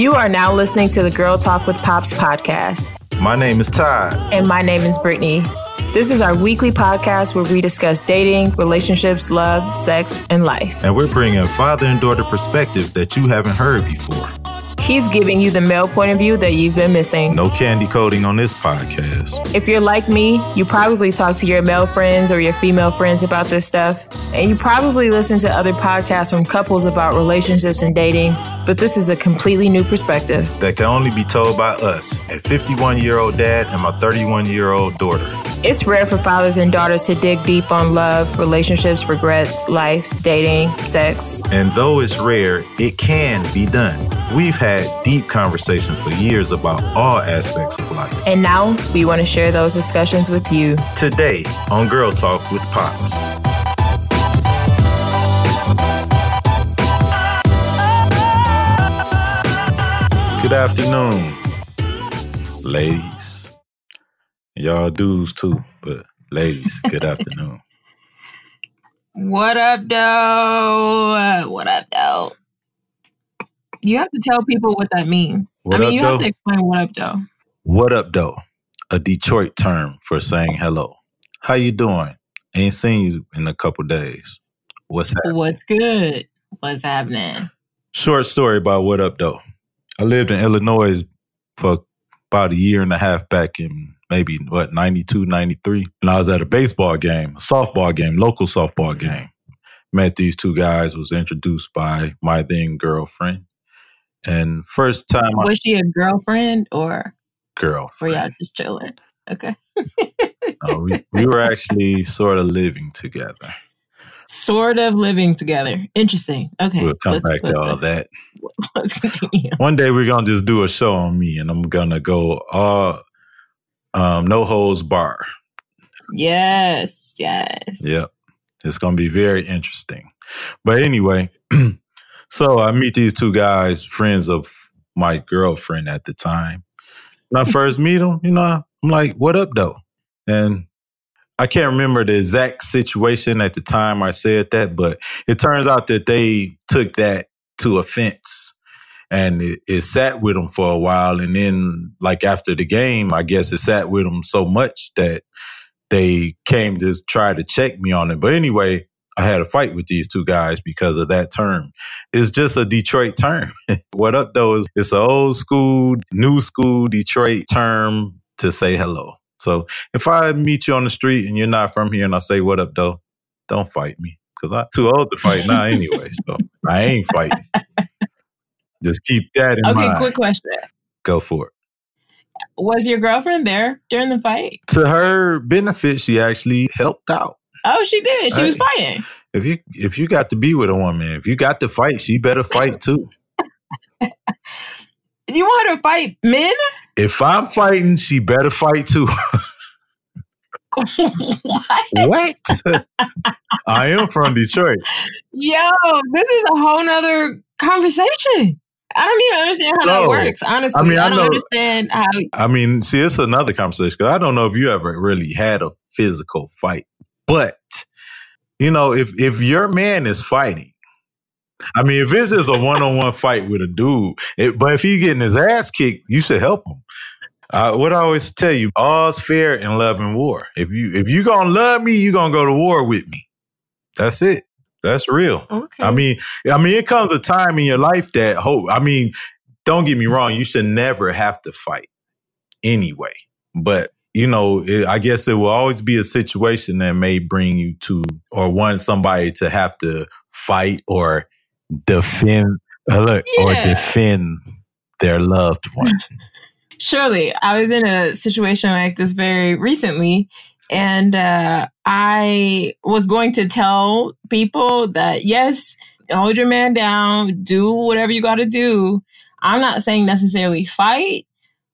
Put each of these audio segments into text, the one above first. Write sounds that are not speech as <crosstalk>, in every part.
You are now listening to the Girl Talk with Pops podcast. My name is Todd. And my name is Brittany. This is our weekly podcast where we discuss dating, relationships, love, sex, and life. And we're bringing a father and daughter perspective that you haven't heard before. He's giving you the male point of view that you've been missing. No candy coating on this podcast. If you're like me, you probably talk to your male friends or your female friends about this stuff. And you probably listen to other podcasts from couples about relationships and dating. But this is a completely new perspective that can only be told by us, a 51 year old dad and my 31 year old daughter. It's rare for fathers and daughters to dig deep on love, relationships, regrets, life, dating, sex. And though it's rare, it can be done. We've had deep conversations for years about all aspects of life. And now we want to share those discussions with you. Today on Girl Talk with Pops. Good afternoon, ladies. Y'all dudes too, but ladies, good <laughs> afternoon. What up, though? What up, though? You have to tell people what that means. What I mean, you have to explain what up, though. What up, though? A Detroit term for saying hello. How you doing? Ain't seen you in a couple days. What's happening? What's good? What's happening? Short story about what up, though. I lived in Illinois for about a year and a half back in maybe what 92 93 and i was at a baseball game a softball game local softball game met these two guys was introduced by my then girlfriend and first time was I, she a girlfriend or girlfriend or y'all just chilling okay no, we, we were actually sort of living together sort of living together. Interesting. Okay. We'll come back to all uh, that. <laughs> Let's continue. One day we're gonna just do a show on me and I'm gonna go all um, no holds bar. Yes, yes. Yep. It's to be very interesting. But anyway, <clears throat> so I meet these two guys, friends of my girlfriend at the time. When I first meet them, you know, I'm like, what up, though? And I can't remember the exact situation at the time I said that, but it turns out that they took that to offense and it, it, sat with them for a while. And then, like after the game, I guess it sat with them so much that they came to try to check me on it. But anyway, I had a fight with these two guys because of that term. It's just a Detroit term. <laughs> what up though is it's an old school, new school Detroit term to say hello. So if I meet you on the street and you're not from here and I say what up though, don't fight me because I'm too old to fight now anyway. <laughs> So I ain't fighting. Just keep that in okay, mind. Okay, quick question. Go for it. Was your girlfriend there during the fight? To her benefit, she actually helped out. Oh, she did. She hey, was fighting. If you if you got to be with a woman, if you got to fight, she better fight too. <laughs> you want her to fight men? If I'm fighting, she better fight too. <laughs> what? What? I am from Detroit. Yo, this is a whole nother conversation. I don't even understand how so, that works. Honestly, I, mean, I, I don't know, understand how. I mean, see, it's another conversation because I don't know if you ever really had a physical fight, but you know, if if your man is fighting, I mean, if it's just a one on one fight with a dude, it, but if he's getting his ass kicked, you should help him. Uh, what I always tell you, all's fair in love and war. If you if you gonna love me, you gonna go to war with me. That's it. That's real. Okay. I mean, I mean, it comes a time in your life that hope. I mean, don't get me wrong. You should never have to fight anyway. But you know, it, I guess it will always be a situation that may bring you to or want somebody to have to fight or defend, uh, look, yeah. or defend their loved one. <laughs> Surely, I was in a situation like this very recently, and uh, I was going to tell people that, yes, hold your man down, do whatever you got to do. I'm not saying necessarily fight,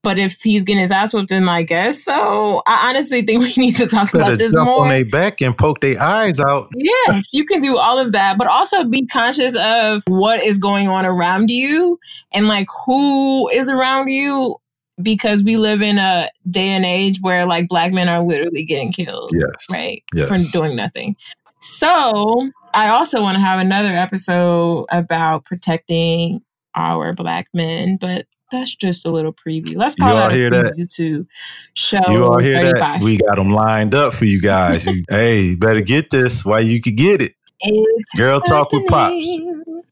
but if he's getting his ass whooped, then I guess eh, so. I honestly think <laughs> we need to talk about this jump more. on their back and poke their eyes out. Yes, you can do all of that, but also be conscious of what is going on around you and like who is around you because we live in a day and age where like black men are literally getting killed. Yes. Right. Yes. For doing nothing. So I also want to have another episode about protecting our black men, but that's just a little preview. Let's You call all that a hear that? to show You all hear 35. that? We got them lined up for you guys. You, <laughs> hey, better get this while you can get it. It's Girl Talk with Pops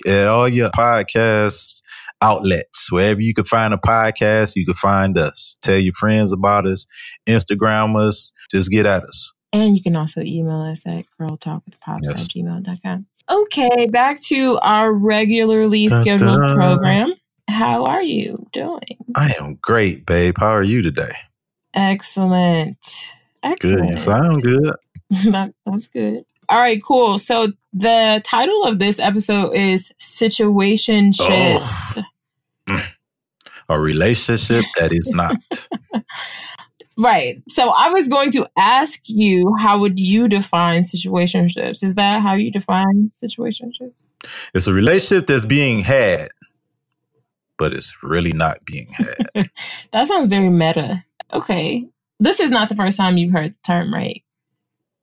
at all your podcast outlets. Wherever you can find a podcast, you can find us. Tell your friends about us, Instagram us, just get at us. And you can also email us at girltalkwithpops Yes. at gmail.com. Okay, back to our regularly scheduled program. How are you doing? I am great, babe. How are you today? Excellent. Good. Excellent. You sound good. that, that's good. All right, cool. So the title of this episode is "Situation Situationships. Oh. Mm. A relationship that is not. <laughs> Right. So I was going to ask you, how would you define situationships? Is that how you define situationships? It's a relationship that's being had, but it's really not being had. <laughs> That sounds very meta. Okay. This is not the first time you've heard the term, right?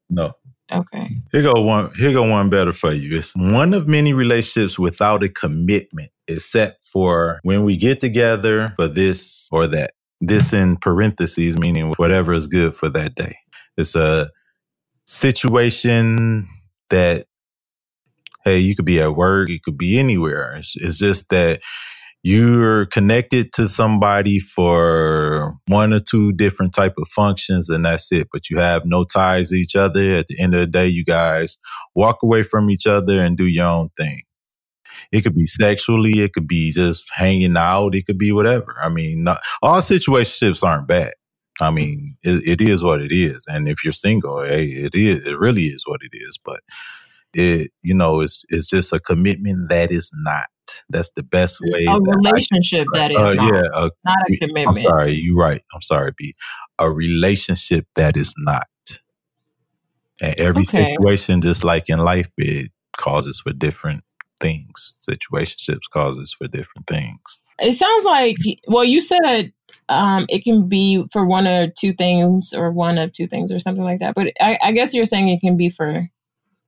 no. Okay. Here go one. Here go one better for you. It's one of many relationships without a commitment, except for when we get together for this or that. This in parentheses, meaning whatever is good for that day. It's a situation that, hey, you could be at work, you could be anywhere. It's, it's just that you're connected to somebody for one or two different type of functions and that's it but you have no ties to each other. At the end of the day you guys walk away from each other and do your own thing. It could be sexually it could be just hanging out it could be whatever. I mean not, all situationships aren't bad. I mean it, it is what it is. And if you're single hey, it is it really is what it is. But it you know it's it's just a commitment that is not that's the best way A that I relationship that is uh, not, yeah, a, not a I'm sorry, you're right. I'm sorry, B. A relationship that is not. And every Okay. situation, just like in life, it causes for different things. Situationships causes for different things. It sounds like, well, you said um, it can be for one or two things or one of two things or something like that. But I, I guess you're saying it can be for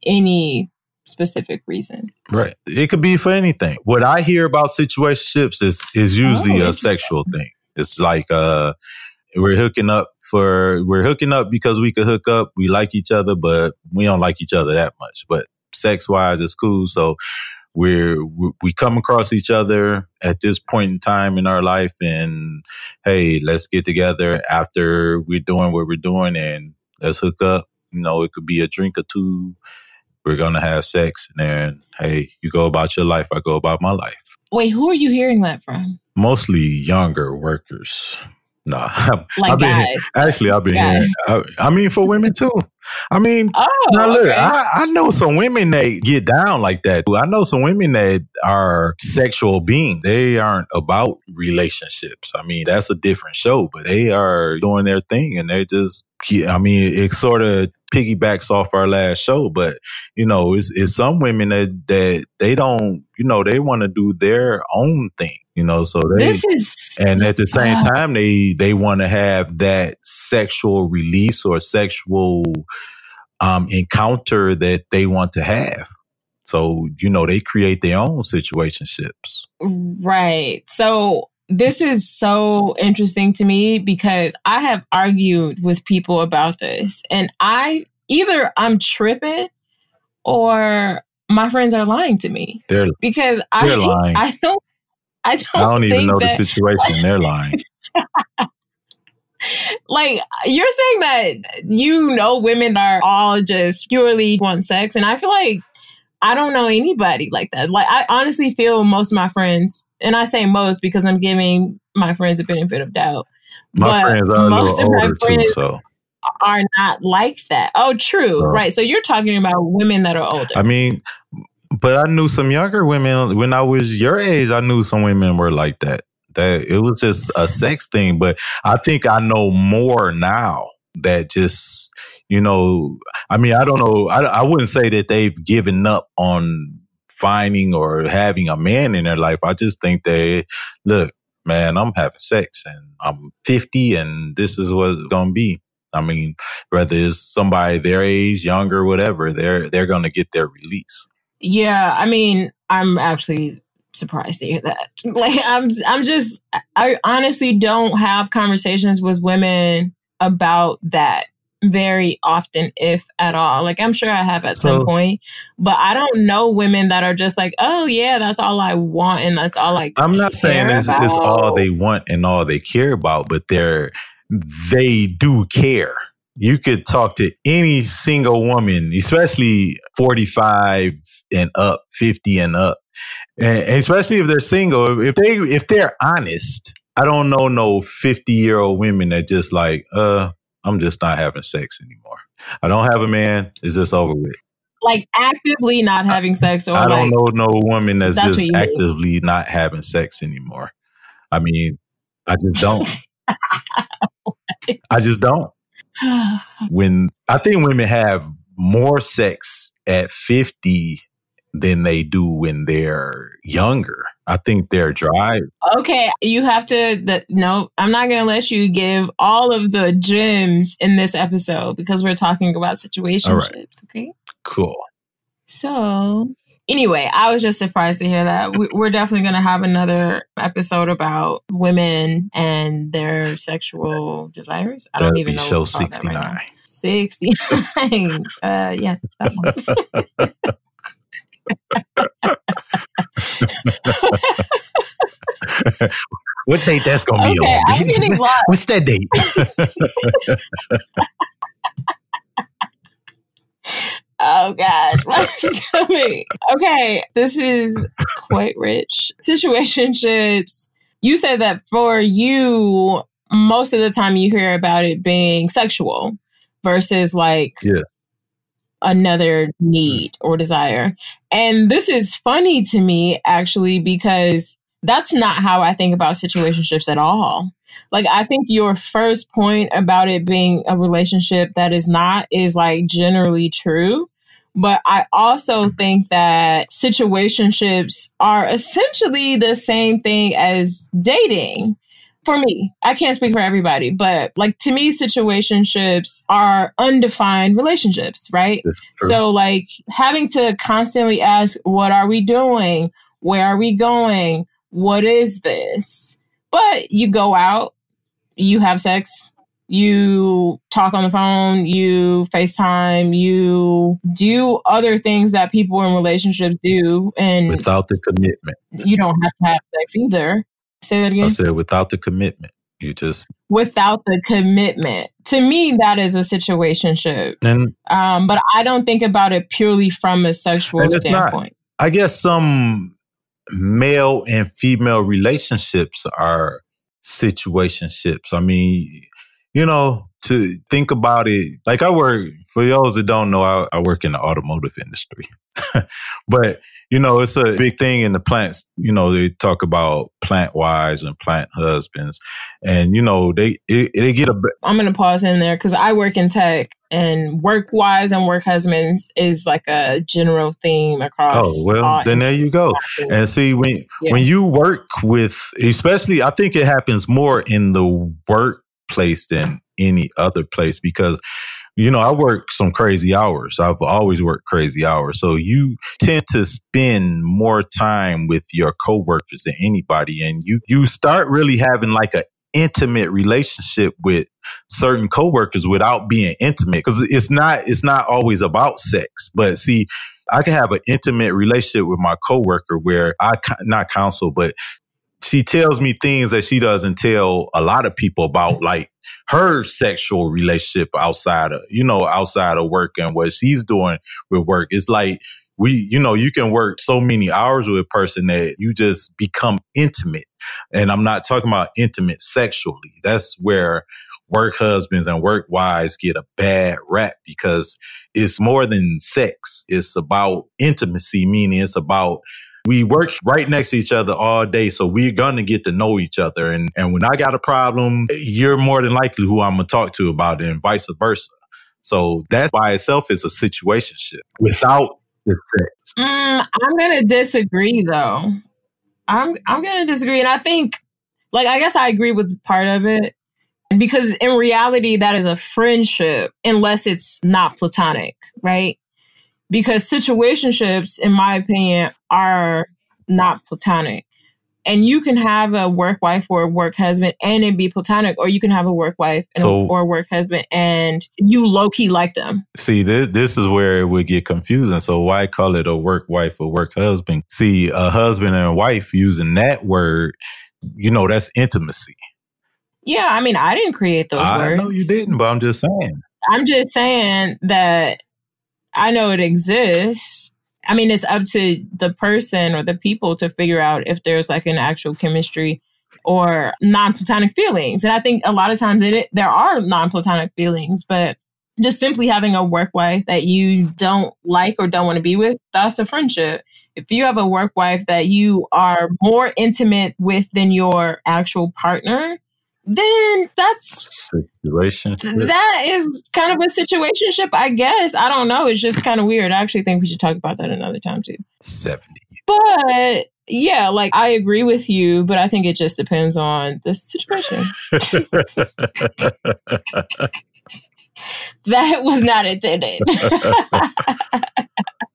any specific reason. Right. It could be for anything. What I hear about situationships is is usually Oh, a sexual thing. It's like uh we're hooking up for we're hooking up because we could hook up. We like each other, but we don't like each other that much. But sex wise, it's cool. So we're we we come across each other at this point in time in our life, and hey, let's get together after we're doing what we're doing, and let's hook up. You know, it could be a drink or two. We're gonna have sex, and then hey, you go about your life. I go about my life. Wait, who are you hearing that from? Mostly younger workers. Nah, <laughs> Like I've been, guys. Actually, I've been Guys. hearing. I, I mean, for women too. I mean, Oh, now look, okay. I, I know some women that get down like that. I know some women that are sexual beings. They aren't about relationships. I mean, that's a different show, but they are doing their thing and they're just, I mean, it sort of piggybacks off our last show, but you know, it's, it's some women that, that they don't, you know, they want to do their own thing, you know, so they, this is and at the same Wow. time they they want to have that sexual release or sexual um encounter that they want to have so you know they create their own situationships Right. So this is so interesting to me because I have argued with people about this and I either I'm tripping or my friends are lying to me they're because I They're lying. I don't I don't, i don't even know the situation they're lying <laughs> <laughs> like you're saying that you know women are all just purely want sex and I feel like I don't know anybody like that. Like I honestly feel most of my friends, and I say most because I'm giving my friends a benefit of doubt. my but friends are most of my older too so are not like that. Oh, true. Oh. Right. So you're talking about women that are older. i mean but i knew some younger women when i was your age i knew some women were like that that it was just a sex thing but i think i know more now that just you know i mean i don't know i, I wouldn't say that they've given up on finding or having a man in their life i just think they look man i'm having sex and i'm 50 and this is what it's gonna be i mean whether it's somebody their age younger whatever they're they're gonna get their release yeah. I mean, I'm actually surprised to hear that. <laughs> Like I'm I'm just I honestly don't have conversations with women about that very often, if at all. Like I'm sure I have at so, some point, but I don't know women that are just like, oh yeah, that's all I want and that's all I. I'm not saying it's, it's all they want and all they care about, but they're they do care. You could talk to any single woman, especially 45 and up, 50 and up, and especially if they're single. If they if they're honest, I don't know no 50 year old women that just like, uh, I'm just not having sex anymore. I don't have a man. It's just over with. Like actively not having sex, or I don't know no woman that's, that's just actively mean. not having sex anymore. I mean, I just don't. I just don't. <sighs> when I think women have more sex at 50 than they do when they're younger. I think their drive. Okay, you have to. The, no, I'm not going to let you give all of the gems in this episode because we're talking about situationships. Right. Okay. Cool. So, anyway, I was just surprised to hear that. We, are definitely going to have another episode about women and their sexual desires. I don't even know. Show 69. Right 69. <laughs> uh, yeah, that one. <laughs> <laughs> what date that's gonna be okay, on? <laughs> What's that date? <laughs> oh gosh, Okay, this is quite rich. Situationships. You said that for you, most of the time you hear about it being sexual versus like yeah another mm-hmm. need or desire. And this is funny to me actually because that's not how I think about situationships at all. Like I think your first point about it being a relationship that is not is like generally true. But I also think that situationships are essentially the same thing as dating for me, I can't speak for everybody, but like to me, situationships are undefined relationships, right? So, like having to constantly ask, what are we doing? Where are we going? What is this? But you go out, you have sex, you talk on the phone, you FaceTime, you do other things that people in relationships do. And without the commitment, you don't have to have sex either. Say that again. I said without the commitment. You just without the commitment. To me, that is a situationship. And um, but I don't think about it purely from a sexual standpoint. Not, I guess some male and female relationships are situationships. I mean, you know, to think about it, like I work, for those that don't know, I, I work in the automotive industry. <laughs> but you know, it's a big thing in the plants. You know, they talk about plant wives and plant husbands, and you know, they it, they get a. I'm going to pause in there because I work in tech, and work wives and work husbands is like a general theme across. Oh well, then there you go. And see when yeah. when you work with, especially, I think it happens more in the workplace than any other place because you know, I work some crazy hours. I've always worked crazy hours. So you tend to spend more time with your coworkers than anybody. And you, you start really having like an intimate relationship with certain coworkers without being intimate. Cause it's not, it's not always about sex, but see, I can have an intimate relationship with my coworker where I not counsel, but she tells me things that she doesn't tell a lot of people about, like her sexual relationship outside of, you know, outside of work and what she's doing with work. It's like we, you know, you can work so many hours with a person that you just become intimate. And I'm not talking about intimate sexually. That's where work husbands and work wives get a bad rap because it's more than sex. It's about intimacy, meaning it's about we work right next to each other all day. So we're going to get to know each other. And, and when I got a problem, you're more than likely who I'm going to talk to about it and vice versa. So that by itself is a situation without the sex. Mm, I'm going to disagree though. I'm, I'm going to disagree. And I think, like, I guess I agree with part of it because in reality, that is a friendship unless it's not platonic, right? Because situationships, in my opinion, are not platonic. And you can have a work wife or a work husband and it be platonic, or you can have a work wife and So- a, or a work husband and you low key like them. See, this, this is where it would get confusing. So why call it a work wife or work husband? See, a husband and a wife using that word, you know, that's intimacy. Yeah, I mean, I didn't create those I words. know you didn't, but I'm just saying. I'm just saying that I know it exists. I mean, it's up to the person or the people to figure out if there's like an actual chemistry or non-platonic feelings. And I think a lot of times it, there are non-platonic feelings, but just simply having a work wife that you don't like or don't want to be with, that's a friendship. If you have a work wife that you are more intimate with than your actual partner, then that's Situation. that is kind of a situationship, I guess. I don't know. It's just kind of weird. I actually think we should talk about that another time too. 70. But yeah, like I agree with you, but I think it just depends on the situation. <laughs> That was not intended. <laughs>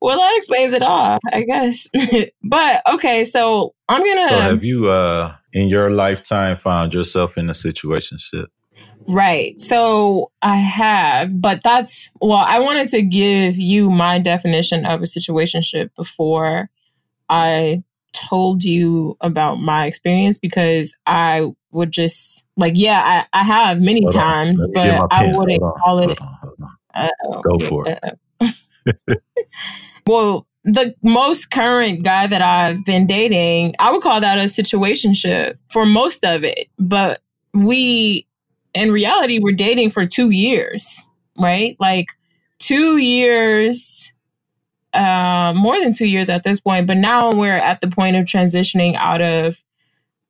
well, that explains it all, I guess. <laughs> but okay, so I'm gonna so have you uh in your lifetime found yourself in a situationship? Right. So I have, but that's well, I wanted to give you my definition of a situationship before I told you about my experience because I would just like, yeah, I, I have many Hold times, Let me get my but I wouldn't Hold on, call it. hold on, on. Go for it. <laughs> Well, the most current guy that I've been dating, I would call that a situationship for most of it. But we, in reality, we're dating for two years, right? Like two years, uh, more than two years at this point. But now we're at the point of transitioning out of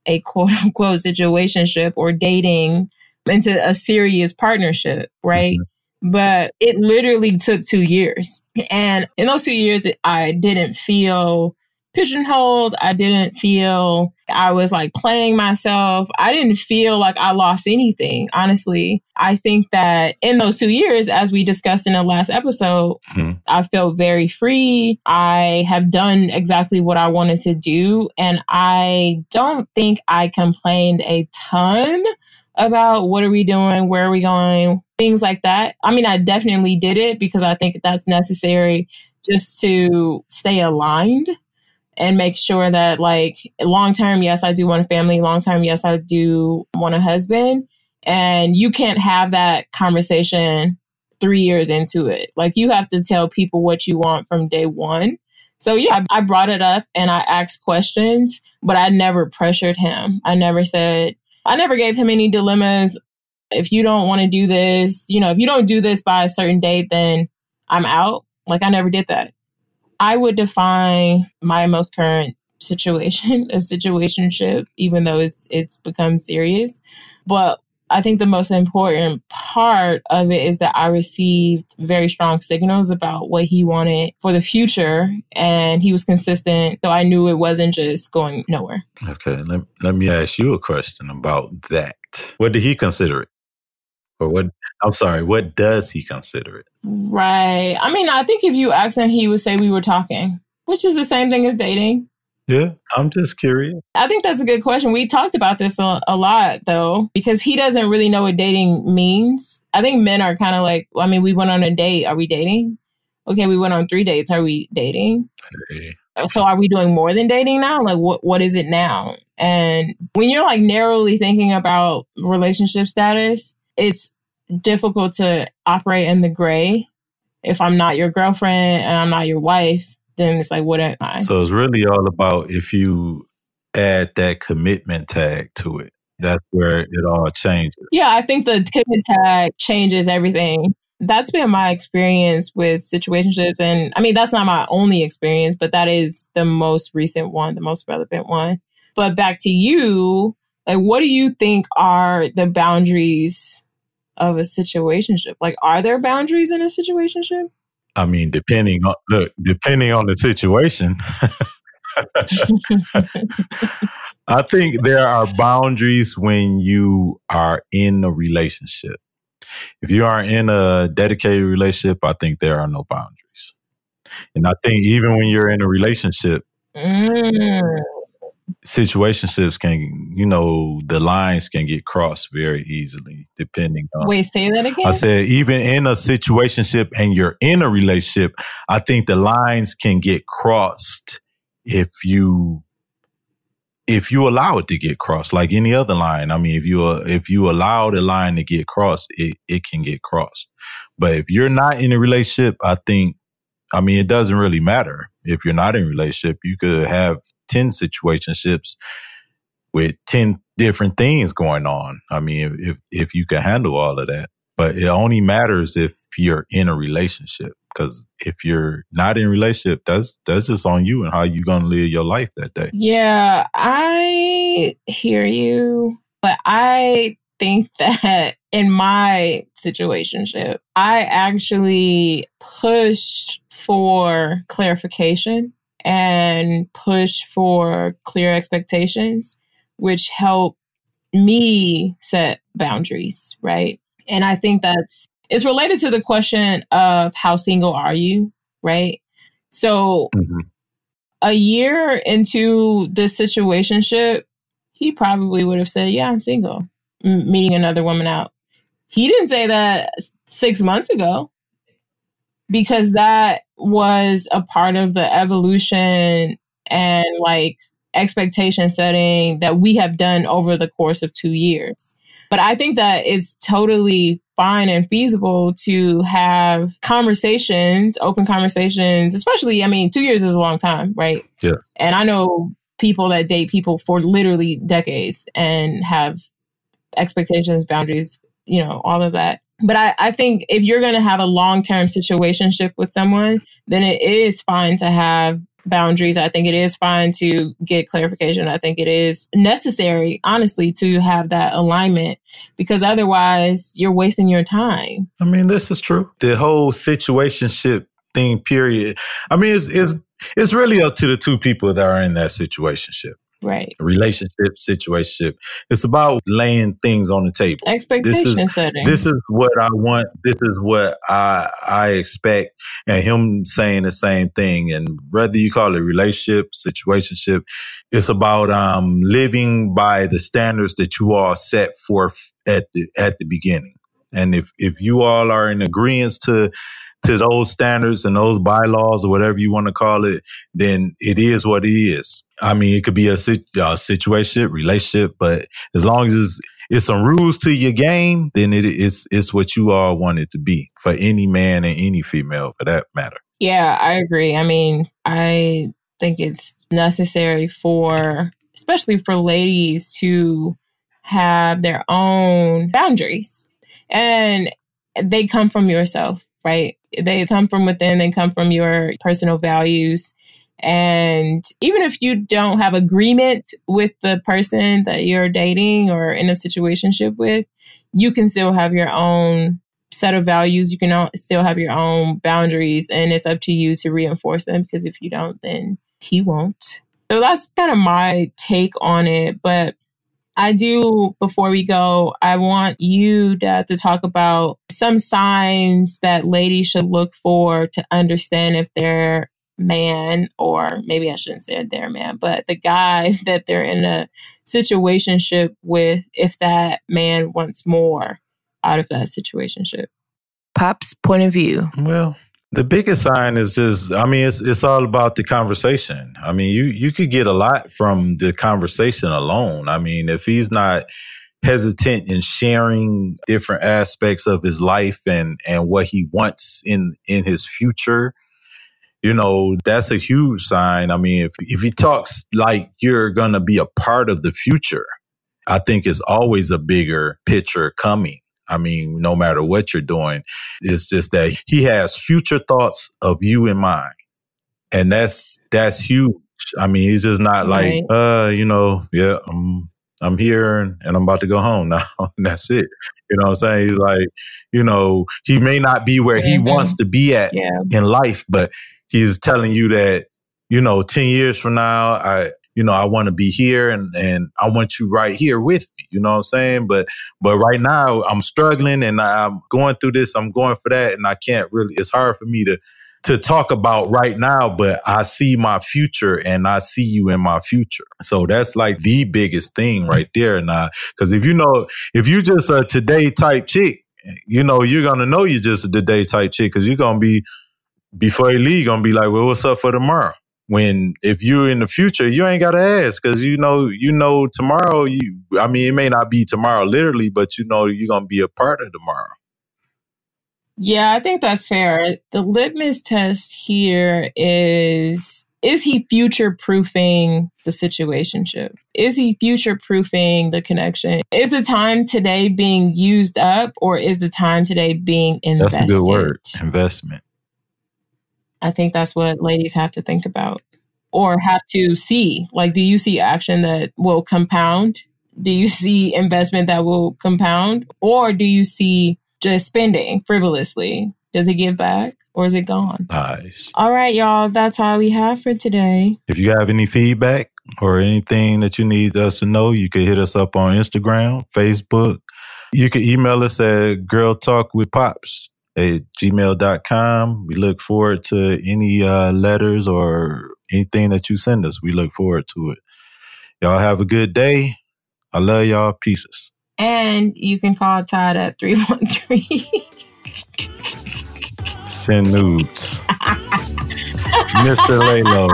a quote unquote situationship or dating into a serious partnership, right? But it literally took two years. And in those two years, I didn't feel pigeonholed. I didn't feel I was like playing myself. I didn't feel like I lost anything, honestly. I think that in those two years, as we discussed in the last episode, Mhm. I felt very free. I have done exactly what I wanted to do. And I don't think I complained a ton about what are we doing, where are we going, things like that. I mean, I definitely did it because I think that's necessary just to stay aligned and make sure that like long term, yes, I do want a family. Long term, yes, I do want a husband. And you can't have that conversation three years into it. Like you have to tell people what you want from day one. So yeah, I brought it up and I asked questions, but I never pressured him. I never said, I never gave him any dilemmas. If you don't want to do this, you know, if you don't do this by a certain date, then I'm out. Like I never did that. I would define my most current situation <laughs> a situationship, even though it's it's become serious. But I think the most important part of it is that I received very strong signals about what he wanted for the future, and he was consistent. So I knew it wasn't just going nowhere. Okay, let, let me ask you a question about that. What did he consider it? Or what I'm sorry, what does he consider it? Right. I mean, I think if you ask him, he would say we were talking, which is the same thing as dating. Yeah, I'm just curious. I think that's a good question. We talked about this a, a lot though, because he doesn't really know what dating means. I think men are kind of like, I mean, we went on a date. Are we dating? Okay, we went on three dates. Are we dating? Hey, So are we doing more than dating now? Like what what is it now? And when you're like narrowly thinking about relationship status, it's difficult to operate in the gray. If I'm not your girlfriend and I'm not your wife, then it's like what am I? So it's really all about if you add that commitment tag to it. That's where it all changes. Yeah, I think the commitment tag changes everything. That's been my experience with situationships. And I mean, that's not my only experience, but that is the most recent one, the most relevant one. But back to you, like, what do you think are the boundaries of a situationship? Like, are there boundaries in a situationship? I mean, depending on look, depending on the situation, <laughs> I think there are boundaries when you are in a relationship. If you are in a dedicated relationship, I think there are no boundaries. And I think even when you're in a relationship, Mm. Situationships can, you know, the lines can get crossed very easily depending on. Wait, say that again. I said, even in a situationship and you're in a relationship, I think the lines can get crossed if you if you allow it to get crossed, like any other line. I mean, if you uh, if you allow the line to get crossed, it it can get crossed. But if you're not in a relationship, I think, I mean, it doesn't really matter if you're not in a relationship. You could have ten situationships with ten different things going on. I mean, if if you can handle all of that, but it only matters if you're in a relationship. Because if you're not in a relationship, that's that's just on you and how you're gonna live your life that day. Yeah, I hear you, but I think <laughs> that in my situationship, I actually pushed for clarification and push for clear expectations, which help me set boundaries, right? And I think that's it's related to the question of how single are you, right? So mm-hmm. a year into this situationship, he probably would have said, "Yeah, I'm single." M- meeting another woman out. He didn't say that 6 months ago because that was a part of the evolution and like expectation setting that we have done over the course of 2 years. But I think that it's totally fine and feasible to have conversations, open conversations, especially, I mean, two years is a long time, right? Yeah. And I know people that date people for literally decades and have expectations, boundaries, you know, all of that. But I, I think if you're going to have a long term situationship with someone, then it is fine to have boundaries. I think it is fine to get clarification. I think it is necessary, honestly, to have that alignment because otherwise you're wasting your time. I mean, this is true. The whole situationship thing, period. I mean, it's, it's, it's really up to the two people that are in that situationship right. Relationship situationship. It's about laying things on the table. Expectation this is, setting. this is what i want. This is what i i expect. And him saying the same thing. And whether you call it relationship situationship it's about um living by the standards that you all set forth at the at the beginning. And if if you all are in agreement to to those standards and those bylaws or whatever you want to call it, then it is what it is. I mean, it could be a, a situation, relationship, but as long as it's, it's some rules to your game, then it is it's what you all want it to be for any man and any female for that matter. Yeah, I agree. I mean, I think it's necessary for especially for ladies to have their own boundaries. And they come from yourself, right? They come from within, they come from your personal values. And even if you don't have agreement with the person that you're dating or in a situationship with, you can still have your own set of values. You can still have your own boundaries, and it's up to you to reinforce them because if you don't, then he won't. So that's kind of my take on it. But I do, before we go, I want you, Dad, to talk about some signs that ladies should look for to understand if their man, or maybe I shouldn't say their man, but the guy <laughs> that they're in a situationship with, if that man wants more out of that situationship. Pop's point of view. Well, the biggest sign is just, I mean, it's it's all about the conversation. I mean, you you could get a lot from the conversation alone. I mean, if he's not hesitant in sharing different aspects of his life and and what he wants in in his future, you know, that's a huge sign. I mean, if if he talks like you're gonna be a part of the future, I think it's always a bigger picture coming. I mean, no matter what you're doing, it's just that he has future thoughts of you in mind. And that's, that's huge. I mean, he's just not right. like, uh, you know, yeah, I'm, I'm here and, and I'm about to go home now. and <laughs> that's it. You know what I'm saying? He's like, you know, he may not be where he mm-hmm. wants to be at yeah. in life, but he's telling you that, you know, 10 years from now, I, you know, I want to be here and, and I want you right here with me. You know what I'm saying? But, but right now I'm struggling and I'm going through this. I'm going for that. And I can't really, it's hard for me to, to talk about right now, but I see my future and I see you in my future. So that's like the biggest thing mm. right there. Now, cause if you know, if you just a today type chick, you know, you're going to know you're just a today type chick cause you're going to be, before you leave, going to be like, well, what's up for tomorrow? When if you're in the future, you ain't got to ask because you know, you know, tomorrow, you, I mean, it may not be tomorrow literally, but you know, you're going to be a part of tomorrow. Yeah, I think that's fair. The litmus test here is is he future proofing the situationship? Is he future proofing the connection? Is the time today being used up or is the time today being invested? That's a good word. Investment. I think that's what ladies have to think about or have to see. Like, do you see action that will compound? Do you see investment that will compound? Or do you see just spending frivolously. Does it give back or is it gone? Nice. All right, y'all. That's all we have for today. If you have any feedback or anything that you need us to know, you can hit us up on Instagram, Facebook. You can email us at girl talk with pops at gmail.com. We look forward to any uh, letters or anything that you send us. We look forward to it. Y'all have a good day. I love y'all. Pieces. And you can call Todd at 313. Send nudes. <laughs> Mr. Lalo.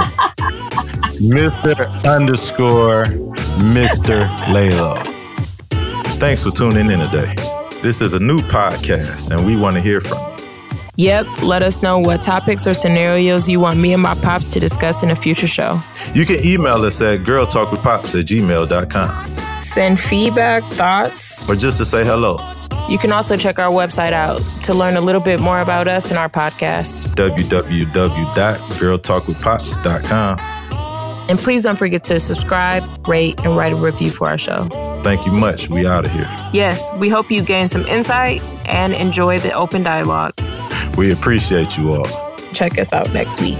Mr. underscore Mr. Lalo. Thanks for tuning in today. This is a new podcast and we want to hear from you. Yep, let us know what topics or scenarios you want me and my pops to discuss in a future show. You can email us at girltalkwithpops at gmail.com send feedback, thoughts, or just to say hello. You can also check our website out to learn a little bit more about us and our podcast. www.girltalkwithpops.com. And please don't forget to subscribe, rate, and write a review for our show. Thank you much. We out of here. Yes, we hope you gain some insight and enjoy the open dialogue. We appreciate you all. Check us out next week.